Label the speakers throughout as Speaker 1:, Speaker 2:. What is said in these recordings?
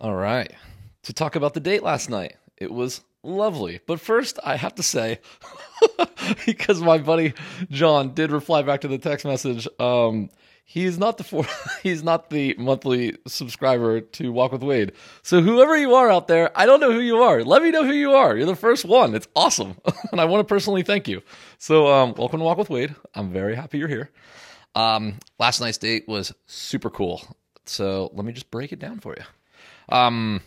Speaker 1: All right. To talk about the date last night. It was lovely. But first, I have to say, because my buddy John did reply back to the text message, um, he's not the for- he's not the monthly subscriber to Walk with Wade. So whoever you are out there, I don't know who you are. Let me know who you are. You're the first one. It's awesome, and I want to personally thank you. So um, welcome to Walk with Wade. I'm very happy you're here. Um, last night's date was super cool. So let me just break it down for you. Um,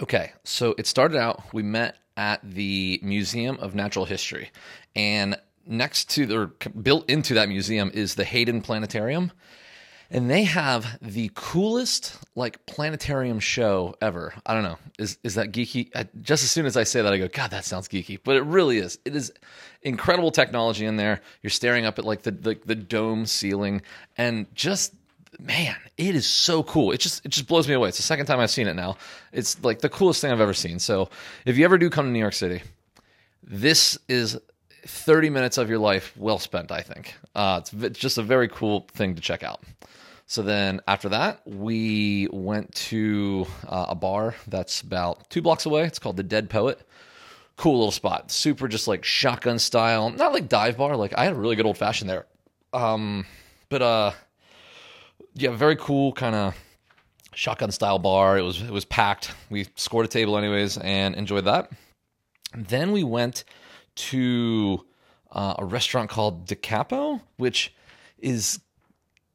Speaker 1: okay, so it started out. We met at the Museum of Natural History, and next to the built into that museum is the Hayden Planetarium, and they have the coolest like planetarium show ever. I don't know, is is that geeky? I, just as soon as I say that, I go, God, that sounds geeky, but it really is. It is incredible technology in there. You're staring up at like the the, the dome ceiling, and just man, it is so cool. It just it just blows me away. It's the second time I've seen it now. It's like the coolest thing I've ever seen. So if you ever do come to New York City, this is 30 minutes of your life well spent, I think. Uh, it's, v- just a very cool thing to check out. So then after that, we went to uh, a bar that's about two blocks away. It's called the Dead Poet. Cool little spot. Super just like shotgun style. Not like dive bar. Like I had a really good old fashioned there. Um, but uh, yeah, very cool kind of shotgun style bar. It was it was packed. We scored a table anyways and enjoyed that. Then we went to uh, a restaurant called De Capo, which is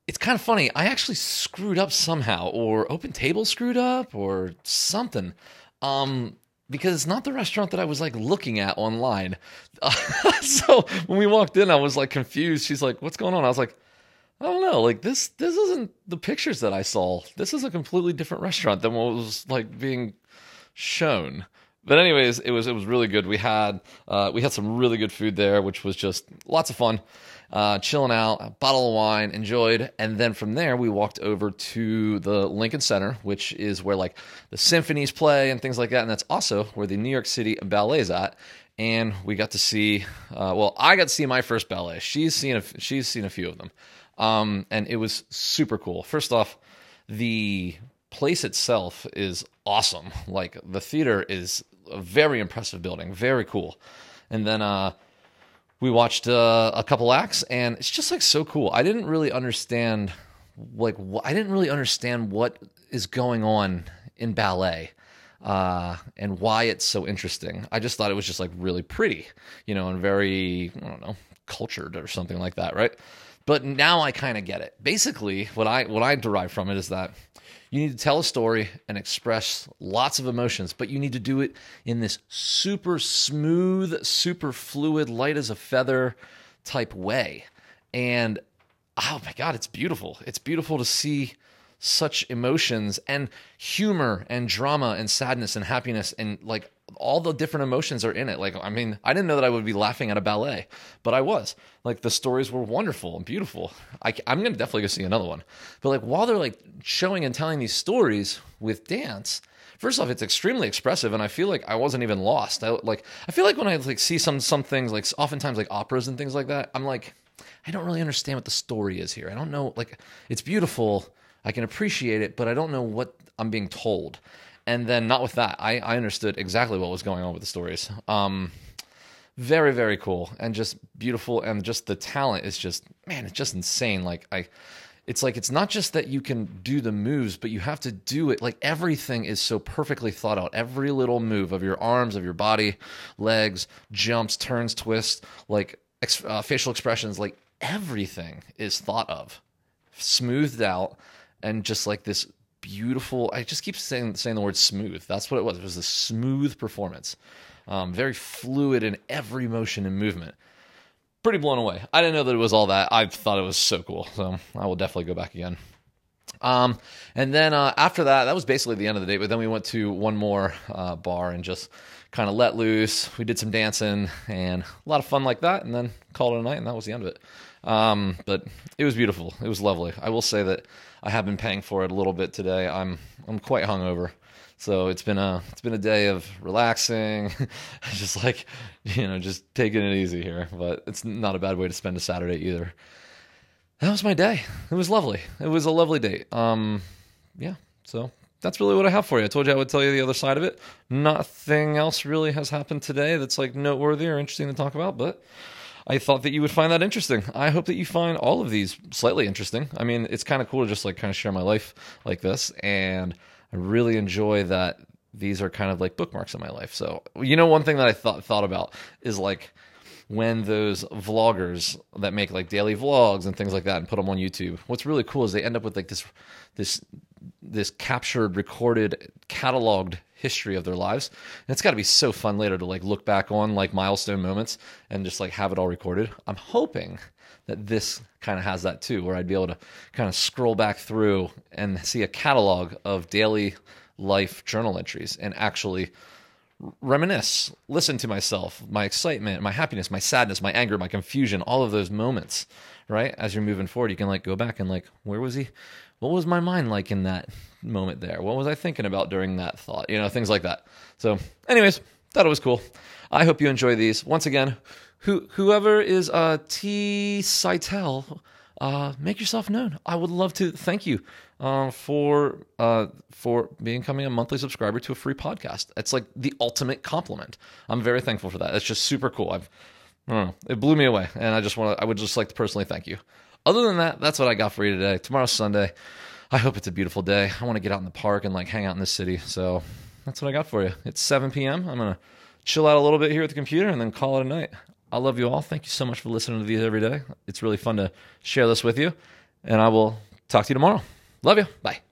Speaker 1: it's kind of funny. I actually screwed up somehow, or Open Table screwed up, or something. Um, because it's not the restaurant that I was like looking at online. so when we walked in, I was like confused. She's like, "What's going on?" I was like, "I don't know. Like this, this isn't the pictures that I saw. This is a completely different restaurant than what was like being shown." But anyways, it was it was really good. We had uh, we had some really good food there, which was just lots of fun. Uh, chilling out, bottle of wine, enjoyed, and then from there we walked over to the Lincoln Center, which is where like the symphonies play and things like that, and that's also where the New York City Ballet is at. And we got to see, uh, well, I got to see my first ballet. She's seen a, she's seen a few of them, um, and it was super cool. First off, the place itself is awesome. Like the theater is a very impressive building, very cool. And then uh, we watched uh, a couple acts, and it's just like so cool. I didn't really understand, like wh- I didn't really understand what is going on in ballet. Uh, and why it's so interesting. I just thought it was just like really pretty, you know, and very, I don't know, cultured or something like that, right? But now I kind of get it. Basically, what I what I derive from it is that you need to tell a story and express lots of emotions, but you need to do it in this super smooth, super fluid, light as a feather type way. And oh my God, it's beautiful. It's beautiful to see such emotions and humor and drama and sadness and happiness and like all the different emotions are in it. Like, I mean, I didn't know that I would be laughing at a ballet, but I was. Like, the stories were wonderful and beautiful. I, am going to definitely go see another one. But like, while they're like showing and telling these stories with dance, first off, it's extremely expressive, and I feel like I wasn't even lost. I like, I feel like when I like see some some things, like oftentimes like operas and things like that, I'm like, I don't really understand what the story is here. I don't know. Like, it's beautiful. I can appreciate it, but I don't know what I'm being told and then not with that I, I understood exactly what was going on with the stories. Um, very very cool and just beautiful. And just the talent is just man it's just insane. Like i it's like it's not just that you can do the moves but you have to do it. Like everything is so perfectly thought out. Every little move of your arms of your body legs jumps turns twists like ex- uh, facial expressions like everything is thought of smoothed out and just like this beautiful. I just keep saying saying the word smooth. That's what it was. It was a smooth performance, um, very fluid in every motion and movement. Pretty blown away. I didn't know that it was all that. I thought it was so cool. So I will definitely go back again. Um, and then uh, after that, that was basically the end of the date. But then we went to one more uh, bar and just kind of let loose. We did some dancing and a lot of fun like that, and then called it a night, and that was the end of it. Um, but it was beautiful. It was lovely. I will say that I have been paying for it a little bit today. I'm I'm quite hungover. So it's been a it's been a day of relaxing, just like you know, just taking it easy here. But it's not a bad way to spend a Saturday either. That was my day. It was lovely. It was a lovely date. Um, yeah. So that's really what I have for you. I told you I would tell you the other side of it. Nothing else really has happened today that's like noteworthy or interesting to talk about, but I thought that you would find that interesting. I hope that you find all of these slightly interesting. I mean, it's kind of cool to just like kind of share my life like this, and I really enjoy that these are kind of like bookmarks in my life. So, you know, one thing that I thought thought about is like when those vloggers that make like daily vlogs and things like that and put them on YouTube. What's really cool is they end up with like this this this captured, recorded, cataloged history of their lives. And it's got to be so fun later to like look back on like milestone moments and just like have it all recorded. I'm hoping that this kind of has that too, where I'd be able to kind of scroll back through and see a catalog of daily life journal entries and actually reminisce, listen to myself, my excitement, my happiness, my sadness, my anger, my confusion, all of those moments, right? As you're moving forward, you can like go back and like, where was he? What was my mind like in that moment there? What was I thinking about during that thought? You know, things like that. So, anyways, thought it was cool. I hope you enjoy these. Once again, who whoever is uh T Seitel, uh, make yourself known. I would love to thank you uh, for uh, for becoming a monthly subscriber to a free podcast. It's like the ultimate compliment. I'm very thankful for that. It's just super cool. I've I don't know, it blew me away, and I just want to. I would just like to personally thank you. Other than that, that's what I got for you today. Tomorrow's Sunday. I hope it's a beautiful day. I want to get out in the park and like hang out in the city. So that's what I got for you. It's 7 p.m. I'm gonna chill out a little bit here at the computer and then call it a night. I love you all. Thank you so much for listening to these every day. It's really fun to share this with you. And I will talk to you tomorrow. Love you. Bye.